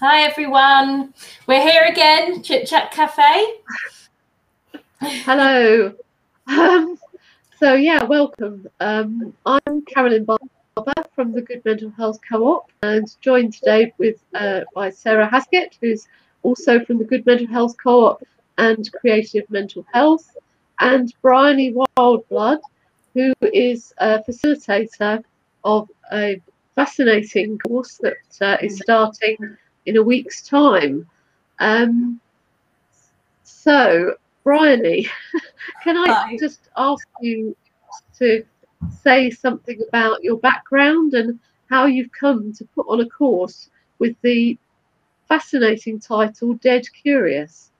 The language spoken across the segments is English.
Hi everyone, we're here again, Chit Chat Cafe. Hello. Um, so yeah, welcome. Um, I'm Carolyn Barber from the Good Mental Health Co-op, and joined today with uh, by Sarah Haskett, who's also from the Good Mental Health Co-op and Creative Mental Health, and Bryony Wildblood, who is a facilitator of a fascinating course that uh, is starting in a week's time. Um, so, Bryony, can I Hi. just ask you to say something about your background and how you've come to put on a course with the fascinating title Dead Curious?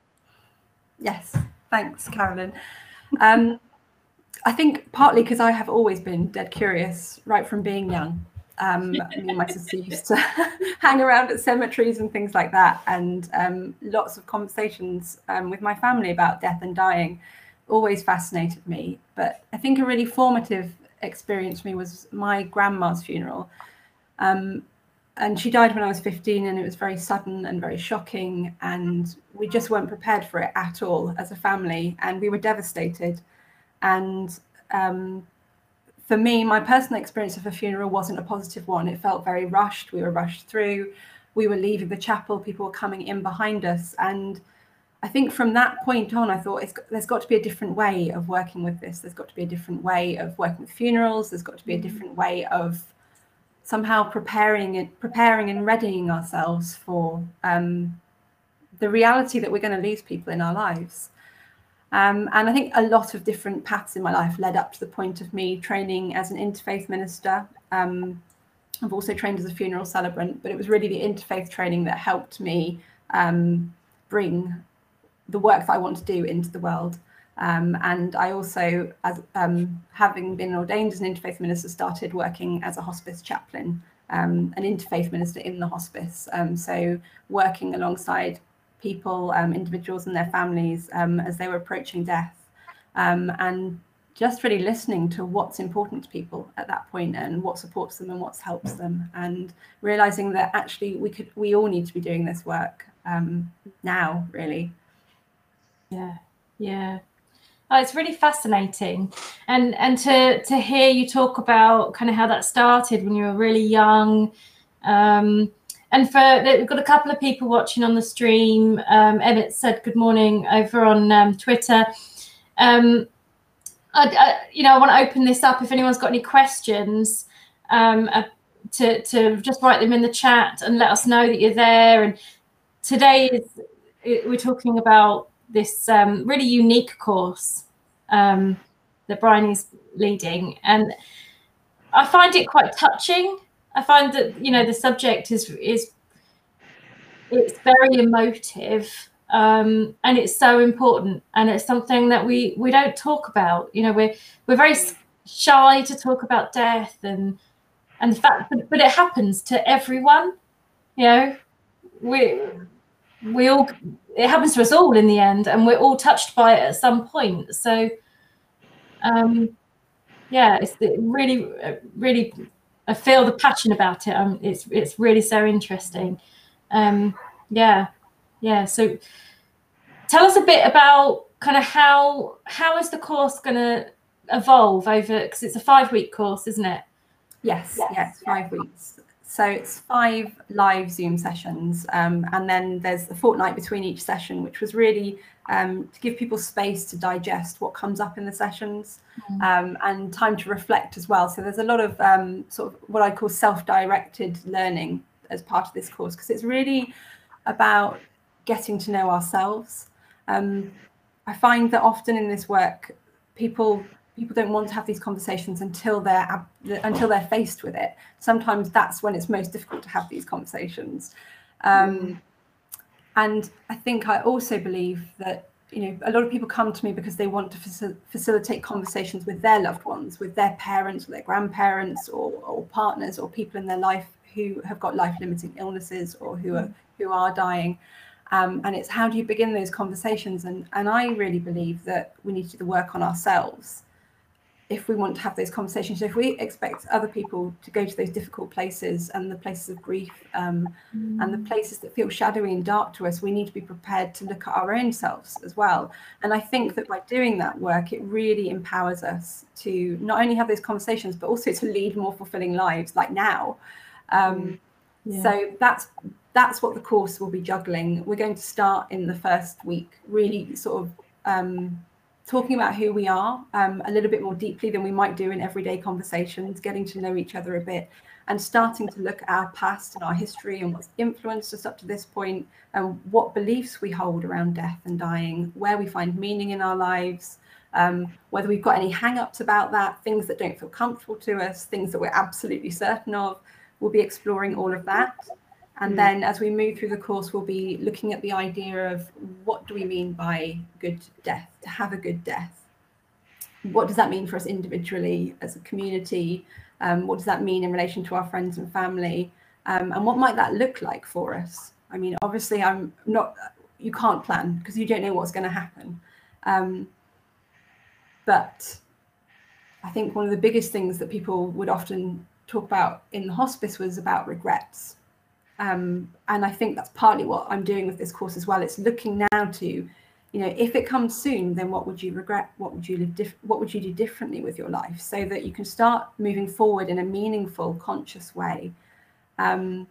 Yes, thanks, Carolyn. Um, I think partly because I have always been dead curious right from being young. Um, me and my sister used to hang around at cemeteries and things like that, and um, lots of conversations um, with my family about death and dying always fascinated me. But I think a really formative experience for me was my grandma's funeral. Um, and she died when I was 15, and it was very sudden and very shocking. And we just weren't prepared for it at all as a family, and we were devastated. And um, for me, my personal experience of a funeral wasn't a positive one. It felt very rushed. We were rushed through. We were leaving the chapel. People were coming in behind us. And I think from that point on, I thought there's got to be a different way of working with this. There's got to be a different way of working with funerals. There's got to be a mm-hmm. different way of somehow preparing and preparing and readying ourselves for um, the reality that we're going to lose people in our lives. Um, and I think a lot of different paths in my life led up to the point of me training as an interfaith minister. Um, I've also trained as a funeral celebrant, but it was really the interfaith training that helped me um, bring the work that I want to do into the world. Um, and I also, as um, having been ordained as an interfaith minister, started working as a hospice chaplain, um, an interfaith minister in the hospice. so working alongside people, um, individuals and their families um, as they were approaching death, um, and just really listening to what's important to people at that point and what supports them and what helps them, and realizing that actually we could, we all need to be doing this work um, now, really. Yeah, yeah. Oh, it's really fascinating, and and to to hear you talk about kind of how that started when you were really young. Um, and for we've got a couple of people watching on the stream. Um, Emmett said good morning over on um, Twitter. Um, I, I, you know, I want to open this up. If anyone's got any questions, um, uh, to to just write them in the chat and let us know that you're there. And today is we're talking about this um, really unique course um, that Bryony is leading, and I find it quite touching I find that you know the subject is is it's very emotive um, and it's so important and it's something that we we don't talk about. You know, we're we're very shy to talk about death and and the fact, but, but it happens to everyone. You know, we we all it happens to us all in the end, and we're all touched by it at some point. So, um, yeah, it's really really I feel the passion about it. Um, it's it's really so interesting. Um, yeah, yeah. So tell us a bit about kind of how how is the course going to evolve over because it's a five week course, isn't it? Yes, yes, yes five weeks. So it's five live Zoom sessions, um, and then there's a fortnight between each session, which was really um, to give people space to digest what comes up in the sessions mm. um, and time to reflect as well. So there's a lot of um, sort of what I call self-directed learning as part of this course because it's really about getting to know ourselves. Um, I find that often in this work, people people don't want to have these conversations until they're until they're faced with it. Sometimes that's when it's most difficult to have these conversations. Um, and i think i also believe that you know a lot of people come to me because they want to facil- facilitate conversations with their loved ones with their parents or their grandparents or, or partners or people in their life who have got life limiting illnesses or who are who are dying. Um, and it's how do you begin those conversations? And and i really believe that we need to do the work on ourselves if we want to have those conversations if we expect other people to go to those difficult places and the places of grief um, mm. and the mm. places that feel shadowy and dark to us we need to be prepared to look at our own selves as well and i think that by doing that work it really empowers us to not only have those conversations but also to lead more fulfilling lives like now um, mm. yeah. so that's that's what the course will be juggling. We're going to start in the first week, really sort of um, talking about who we are um, a little bit more deeply than we might do in everyday conversations, getting to know each other a bit, and starting to look at our past and our history and what's influenced us up to this point, and what beliefs we hold around death and dying, where we find meaning in our lives. Um, whether we've got any hang ups about that, things that don't feel comfortable to us, things that we're absolutely certain of. We'll be exploring all of that. And mm. then as we move through the course, we'll be looking at the idea of what do we mean by good death, to have a good death? What does that mean for us individually, as a community? Um, what does that mean in relation to our friends and family? Um, and what might that look like for us? I mean, obviously, I'm not, you can't plan because you don't know what's going to happen. Um, but I think one of the biggest things that people would often talk about in the hospice was about regrets um, and I think that's partly what I'm doing with this course as well. It's looking now to, you know, if it comes soon, then what would you regret? What would you live? Dif- what would you do differently with your life, so that you can start moving forward in a meaningful, conscious way, um,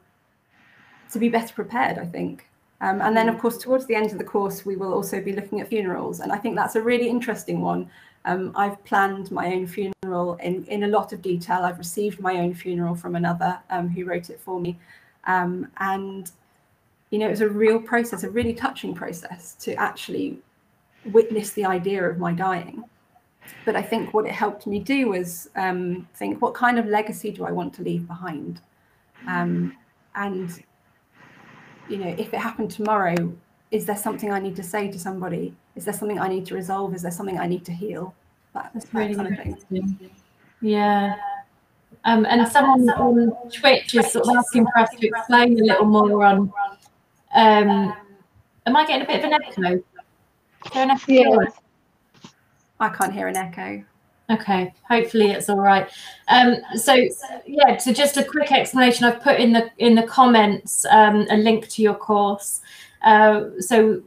to be better prepared. I think. Um, and then, of course, towards the end of the course, we will also be looking at funerals, and I think that's a really interesting one. Um, I've planned my own funeral in, in a lot of detail. I've received my own funeral from another um, who wrote it for me. Um, and, you know, it was a real process, a really touching process to actually witness the idea of my dying. But I think what it helped me do was um, think, what kind of legacy do I want to leave behind? Um, and, you know, if it happened tomorrow, is there something I need to say to somebody? Is there something I need to resolve? Is there something I need to heal? That, That's really kind of thing. Yeah. Um, and someone on Twitch is sort of asking for us to explain a little more on. Um, am I getting a bit of an echo? An echo? Yeah. I can't hear an echo. Okay, hopefully it's all right. Um, so yeah, so just a quick explanation. I've put in the in the comments um, a link to your course. Uh, so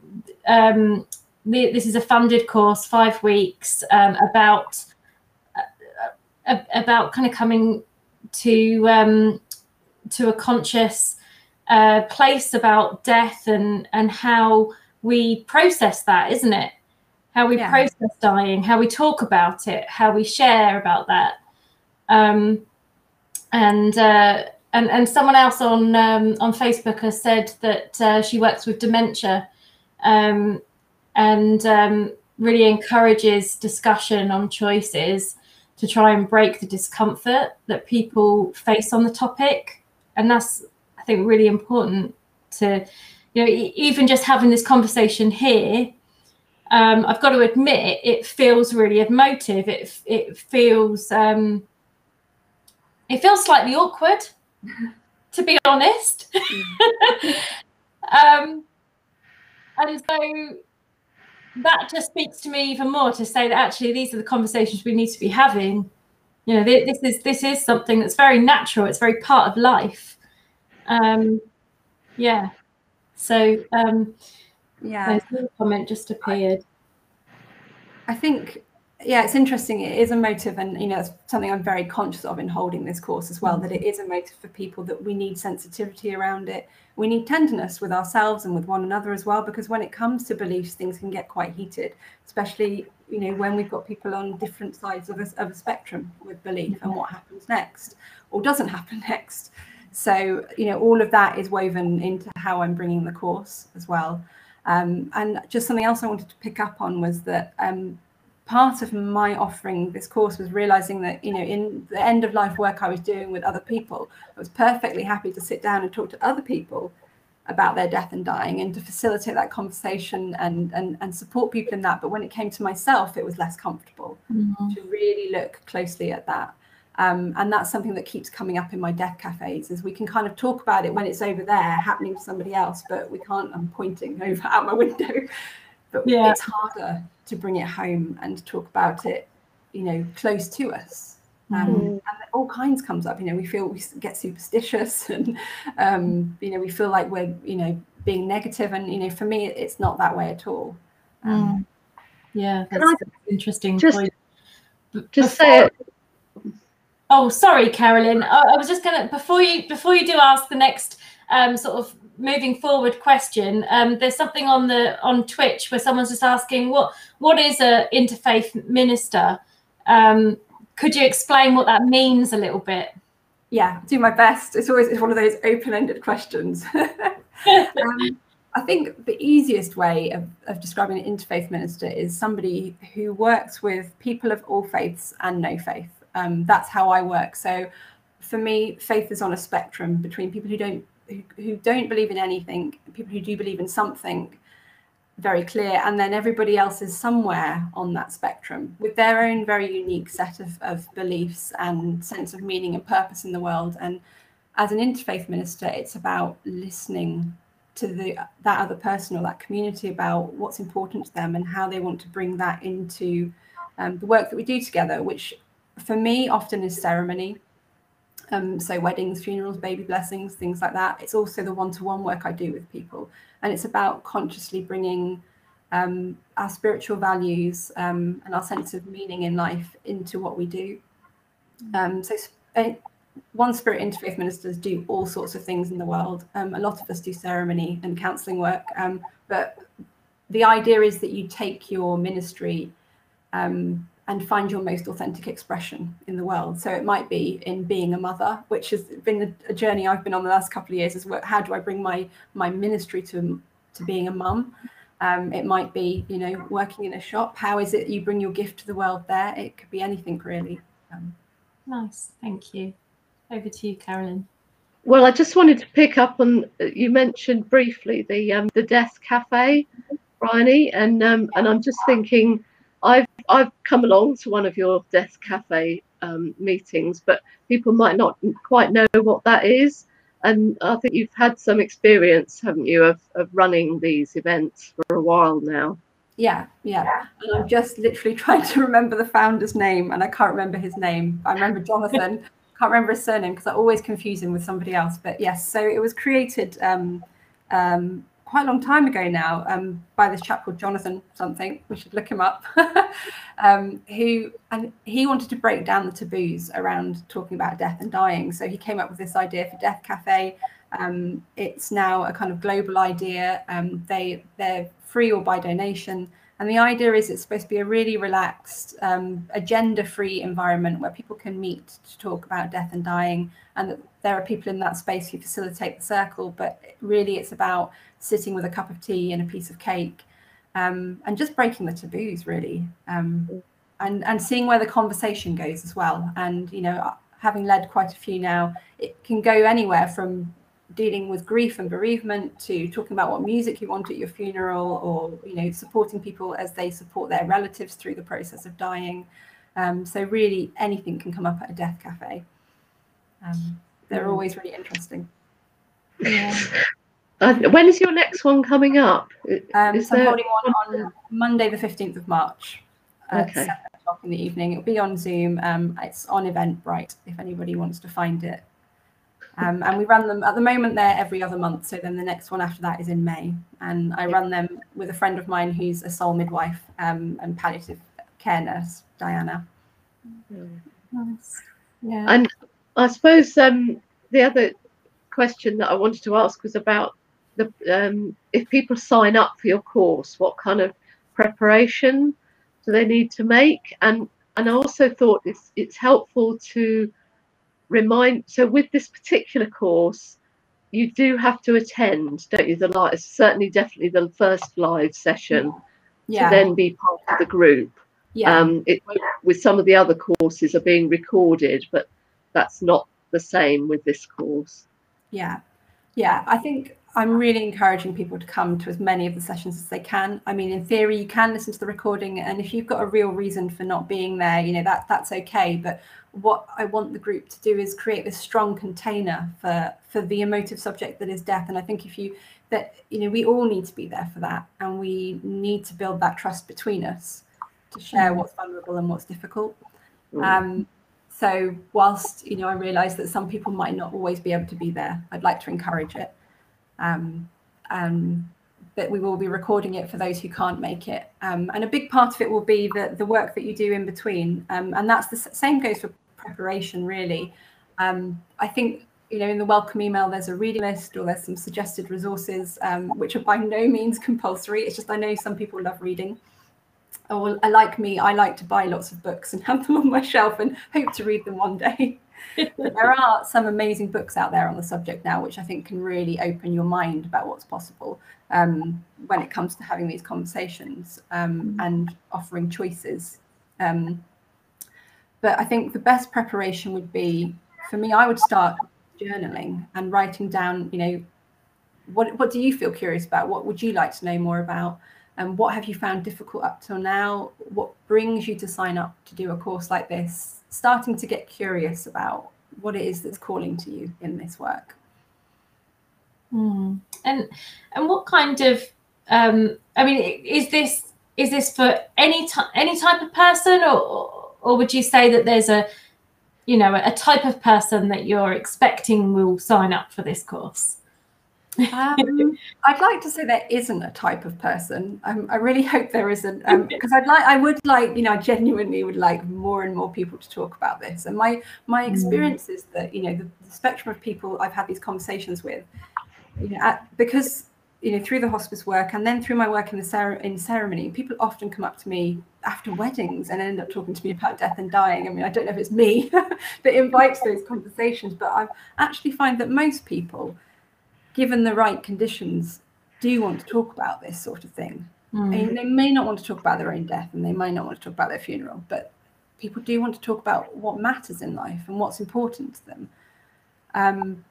um, the, this is a funded course, five weeks, um, about about kind of coming to um, to a conscious uh, place about death and and how we process that, isn't it? How we yeah. process dying, how we talk about it, how we share about that. Um, and uh, and and someone else on um, on Facebook has said that uh, she works with dementia, um, and um, really encourages discussion on choices to try and break the discomfort that people face on the topic. And that's, I think, really important to, you know, even just having this conversation here. Um, I've got to admit, it feels really emotive. It it feels um, it feels slightly awkward, to be honest. Mm. um, and so that just speaks to me even more to say that actually these are the conversations we need to be having. You know this is this is something that's very natural it's very part of life. Um yeah. So um yeah. comment just appeared. I think yeah it's interesting it is a motive and you know it's something i'm very conscious of in holding this course as well mm-hmm. that it is a motive for people that we need sensitivity around it we need tenderness with ourselves and with one another as well because when it comes to beliefs things can get quite heated especially you know when we've got people on different sides of a, of a spectrum with belief and what happens next or doesn't happen next. So you know all of that is woven into how i'm bringing the course as well. Um, and just something else i wanted to pick up on was that um, part of my offering this course was realizing that you know in the end of life work i was doing with other people i was perfectly happy to sit down and talk to other people about their death and dying and to facilitate that conversation and and, and support people in that. But when it came to myself it was less comfortable mm-hmm. to really look closely at that. Um, and that's something that keeps coming up in my death cafes is we can kind of talk about it when it's over there happening to somebody else, but we can't, I'm pointing over out my window, but yeah. it's harder to bring it home and talk about it, you know, close to us. Um, mm. And all kinds comes up, you know, we feel we get superstitious and, um, you know, we feel like we're, you know, being negative and, you know, for me, it's not that way at all. Um, mm. Yeah, that's I, interesting just, point. Just Before, say it Oh, sorry, Carolyn. I, was just gonna before you before you do ask the next um, sort of moving forward question. Um, there's something on the on Twitch where someone's just asking what what is a interfaith minister. Um, could you explain what that means a little bit? Yeah, do my best. It's always it's one of those open-ended questions. um, I think the easiest way of, of describing an interfaith minister is somebody who works with people of all faiths and no faith um, that's how I work. So for me, faith is on a spectrum between people who don't who, who don't believe in anything, people who do believe in something very clear, and then everybody else is somewhere on that spectrum with their own very unique set of, of beliefs and sense of meaning and purpose in the world. And as an interfaith minister, it's about listening to the that other person or that community about what's important to them and how they want to bring that into um, the work that we do together, which for me often is ceremony. Um, so weddings, funerals, baby blessings, things like that. It's also the one-to-one work I do with people, and it's about consciously bringing um, our spiritual values um, and our sense of meaning in life into what we do. Um, so, uh, one spirit interfaith ministers do all sorts of things in the world. Um, a lot of us do ceremony and counselling work, um, but the idea is that you take your ministry um, and find your most authentic expression in the world. So it might be in being a mother, which has been a, journey I've been on the last couple of years. Is how do I bring my my ministry to to being a mum? Um, it might be you know working in a shop. How is it you bring your gift to the world there? It could be anything really. Um, nice, thank you. Over to you, Carolyn. Well, I just wanted to pick up on you mentioned briefly the um, the Death Cafe, Bryony, and um, and I'm just thinking I've I've come along to one of your Death Cafe um, meetings, but people might not quite know what that is. And I think you've had some experience, haven't you, of, of running these events for a while now. Yeah, yeah. And I'm just literally trying to remember the founder's name, and I can't remember his name. I remember Jonathan. can't remember his surname because I always confuse him with somebody else. But yes, so it was created um, um, quite a long time ago now um, by this chap called Jonathan something. We should look him up. um, who and he wanted to break down the taboos around talking about death and dying. So he came up with this idea for Death Cafe. Um, it's now a kind of global idea. Um, they they're free or by donation. And the idea is it's supposed to be a really relaxed, um, agenda free environment where people can meet to talk about death and dying, and that there are people in that space who facilitate the circle. But really, it's about sitting with a cup of tea and a piece of cake um, and just breaking the taboos, really, um, and, and seeing where the conversation goes as well. And, you know, having led quite a few now, it can go anywhere from dealing with grief and bereavement to talking about what music you want at your funeral or you know supporting people as they support their relatives through the process of dying. Um, so really anything can come up at a death cafe. Um, they're mm. always really interesting. Yeah. When is your next one coming up? Um, so i'm holding one on monday the 15th of march at okay. 7 o'clock in the evening. It'll be on zoom. Um, it's on eventbrite if anybody wants to find it um, and we run them at the moment, they're every other month. So then the next one after that is in May. And I run them with a friend of mine who's a soul midwife um, and palliative care nurse, Diana. Nice. Yeah. And I suppose um, the other question that I wanted to ask was about the um, if people sign up for your course, what kind of preparation do they need to make? And and I also thought it's it's helpful to remind so with this particular course you do have to attend don't you the live certainly definitely the first live session yeah. to then be part of the group yeah. um it with some of the other courses are being recorded but that's not the same with this course yeah yeah i think I'm really encouraging people to come to as many of the sessions as they can. I mean, in theory, you can listen to the recording, and if you've got a real reason for not being there, you know that that's okay. But what I want the group to do is create this strong container for for the emotive subject that is death. And I think if you that you know we all need to be there for that, and we need to build that trust between us to share what's vulnerable and what's difficult. Mm. Um, so whilst you know I realise that some people might not always be able to be there, I'd like to encourage it. Um, um, but we will be recording it for those who can't make it. Um, and a big part of it will be the, the work that you do in between. Um, and that's the same goes for preparation, really. Um, I think, you know, in the welcome email, there's a reading list or there's some suggested resources, um, which are by no means compulsory. It's just I know some people love reading. Or like me, I like to buy lots of books and have them on my shelf and hope to read them one day there are some amazing books out there on the subject now, which I think can really open your mind about what's possible um, when it comes to having these conversations um, mm-hmm. and offering choices. Um, but I think the best preparation would be, for me, I would start journaling and writing down, you know, what what do you feel curious about? What would you like to know more about? And what have you found difficult up till now? What brings you to sign up to do a course like this? Starting to get curious about what it is that's calling to you in this work. Mm. And and what kind of um, I mean, is this is this for any type any type of person, or or would you say that there's a you know a type of person that you're expecting will sign up for this course? Um, I'd like to say there isn't a type of person. Um, I really hope there isn't, because um, I'd like, I would like, you know, I genuinely would like more and more people to talk about this. And my my mm. experience is that, you know, the, the spectrum of people I've had these conversations with, you know, at, because you know through the hospice work and then through my work in the cer- in ceremony, people often come up to me after weddings and end up talking to me about death and dying. I mean, I don't know if it's me that invites those conversations, but I actually find that most people given the right conditions, do want to talk about this sort of thing. Mm. I mean, they may not want to talk about their own death and they may not want to talk about their funeral, but people do want to talk about what matters in life and what's important to them. Um,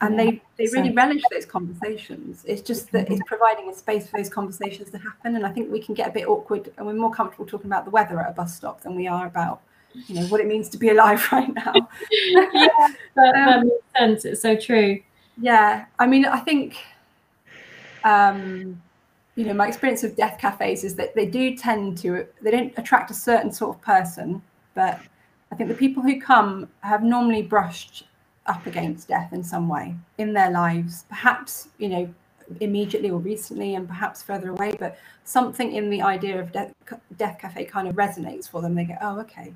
and yeah, they, they really so. relish those conversations. It's just that it's providing a space for those conversations to happen. And I think we can get a bit awkward and we're more comfortable talking about the weather at a bus stop than we are about, you know, what it means to be alive right now. yeah, that, um, that makes sense. It's so true yeah i mean i think um you know my experience of death cafes is that they do tend to they don't attract a certain sort of person but i think the people who come have normally brushed up against death in some way in their lives perhaps you know immediately or recently and perhaps further away but something in the idea of death, death cafe kind of resonates for them. They go oh okay.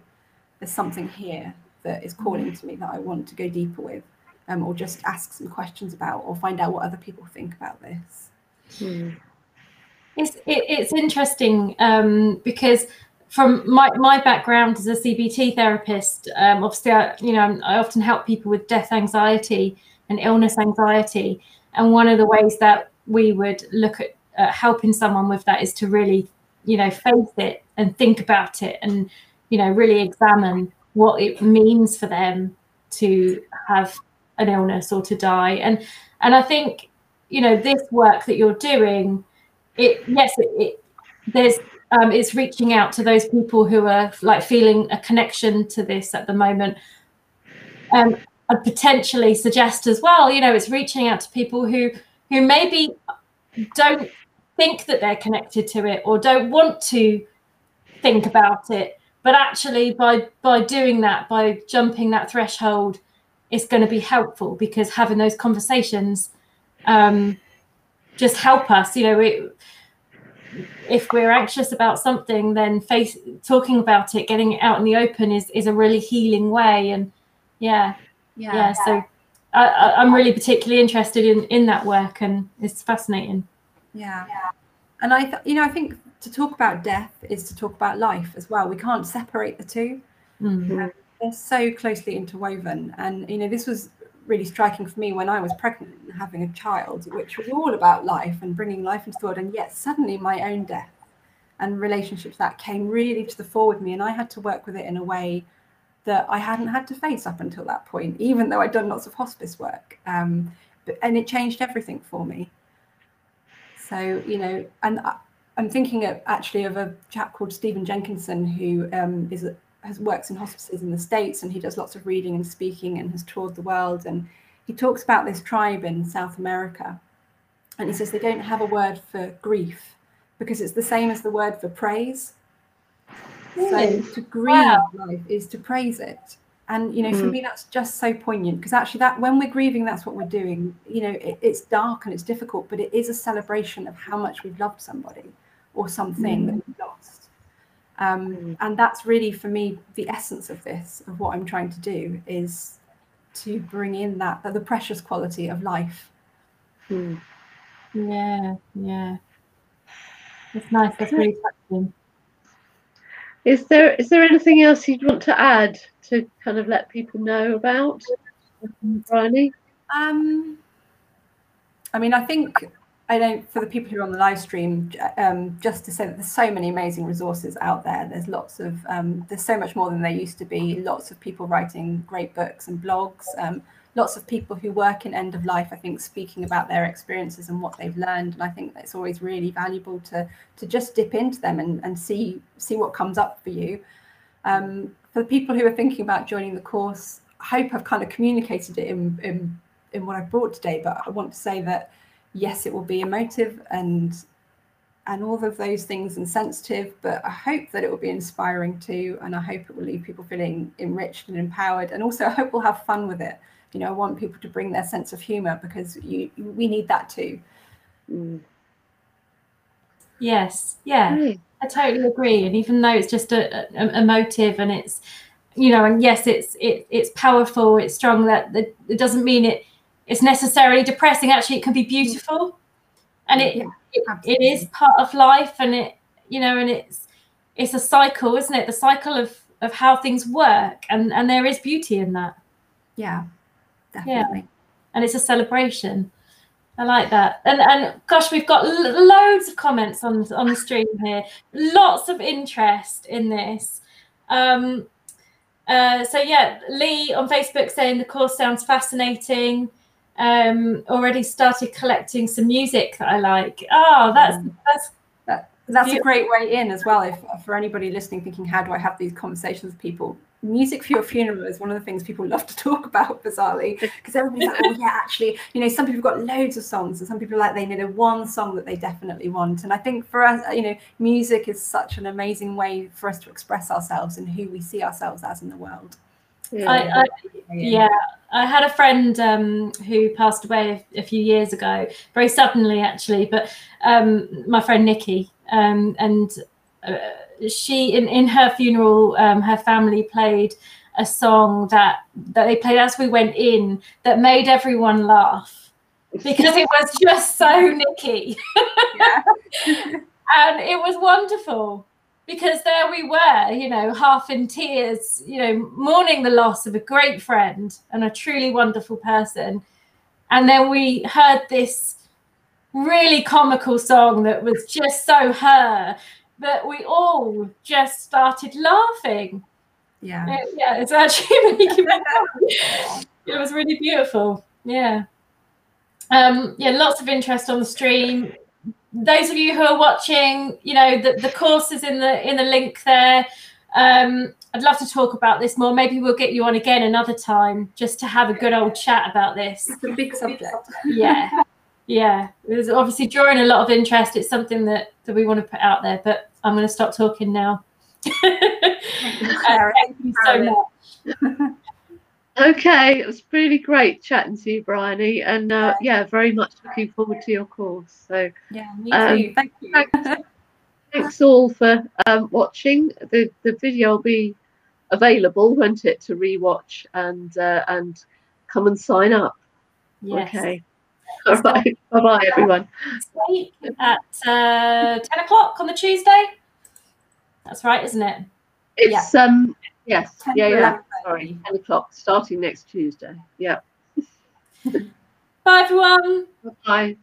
There's something here that is calling to me that i want to go deeper with um, or just ask some questions about or find out what other people think about this. Hmm. It's, it, it's interesting um, because from my, my background as a CBT therapist, um, obviously, I, you know, I often help people with death anxiety and illness anxiety. And one of the ways that we would look at uh, helping someone with that is to really, you know, face it and think about it and, you know, really examine what it means for them to have an illness or to die. And and i think you know this work that you're doing it yes it, it there's um, it's reaching out to those people who are like feeling a connection to this at the moment. Um, i'd potentially suggest as well you know it's reaching out to people who who maybe don't think that they're connected to it or don't want to think about it but actually by by doing that by jumping that threshold it's going to be helpful because having those conversations um, just help us. You know, it, if we're anxious about something, then face talking about it, getting it out in the open is is a really healing way. And yeah, yeah. yeah so I, am really particularly interested in in that work, and it's fascinating. Yeah, and I, th- you know, I think to talk about death is to talk about life as well. We can't separate the 2 mm-hmm. um, they're so closely interwoven. And you know, this was really striking for me when I was pregnant and having a child, which was all about life and bringing life into the world. And yet, suddenly, my own death and relationships that came really to the fore with me, and I had to work with it in a way that I hadn't had to face up until that point, even though I'd done lots of hospice work. Um, but, and it changed everything for me. So you know, and I, am thinking of, actually of a chap called Stephen Jenkinson who um, is a, has works in hospices in the states, and he does lots of reading and speaking, and has toured the world, and he talks about this tribe in South America, and he says they don't have a word for grief because it's the same as the word for praise. So to grieve wow. life is to praise it. And you know, mm. for me, that's just so poignant because actually, that when we're grieving, that's what we're doing. You know, it, it's dark and it's difficult, but it is a celebration of how much we've loved somebody or something mm. that. Um, mm. And that's really, for me, the essence of this, of what I'm trying to do, is to bring in that, that the precious quality of life. Mm. Yeah, yeah. It's nice. That's really touching. Is there is there anything else you'd want to add to kind of let people know about, Bryony? Um, I mean, I think I know for the people who are on the live stream, um, just to say that there's so many amazing resources out there. There's lots of um, there's so much more than there used to be. Lots of people writing great books and blogs. Um, lots of people who work in end of life, I think, speaking about their experiences and what they've learned. And I think it's always really valuable to to just dip into them and, and see see what comes up for you. Um, for the people who are thinking about joining the course, I hope I've kind of communicated it in, in, in what I've brought today, but I want to say that yes, it will be emotive and and all of those things and sensitive, but I hope that it will be inspiring too. And I hope it will leave people feeling enriched and empowered. And also I hope we'll have fun with it you know, I want people to bring their sense of humor because you we need that too. Mm. Yes, yeah, mm. I totally agree. And even though it's just a, a, a, motive and it's, you know, and yes, it's it, it's powerful, it's strong. That, that it doesn't mean it it's necessarily depressing. Actually, it can be beautiful, and it, yeah, it, it is part of life, and it you know, and it's it's a cycle, isn't it? The cycle of of how things work, and and there is beauty in that. Yeah, definitely. Yeah. And it's a celebration. I like that. And and gosh, we've got l- loads of comments on on the stream here. Lots of interest in this. Um, uh, so yeah, Lee on Facebook saying the course sounds fascinating. Um, already started collecting some music that I like. Oh, that's mm. that's that, that's a great way in as well. If for anybody listening, thinking, how do I have these conversations with people? music for your funeral is one of the things people love to talk about bizarrely because everybody's like oh yeah actually you know some people have got loads of songs and some people like they need a one song that they definitely want and i think for us you know music is such an amazing way for us to express ourselves and who we see ourselves as in the world yeah. I, I, yeah, I had a friend um, who passed away a, a, few years ago very suddenly actually but um, my friend nikki um, and uh, she in in her funeral, um, her family played a song that that they played as we went in that made everyone laugh because it was just so Nikki. and it was wonderful because there we were, you know, half in tears, you know, mourning the loss of a great friend and a truly wonderful person. And then we heard this really comical song that was just so her that we all just started laughing. Yeah. It, yeah, it's actually making me happy. It was really beautiful. Yeah. Um, yeah, lots of interest on the stream. Those of you who are watching, you know, the, the course is in the in the link there. Um, I'd love to talk about this more. Maybe we'll get you on again another time just to have a good old chat about this. It's a big subject. Yeah yeah there's obviously drawing a lot of interest it's something that that we want to put out there but i'm going to stop talking now thank you so much okay it was really great chatting to you bryony and uh, yeah very much looking forward to your course so yeah me um, too thank you thanks, thanks all for um, watching the the video will be available won't it to rewatch and uh, and come and sign up yes. okay all right. Bye bye, everyone. At uh, 10 o'clock on the Tuesday. That's right, isn't it? It's, yeah. um, yes. Yeah, yeah. Sorry, 10 o'clock starting next Tuesday. Yeah. Bye, everyone. Bye.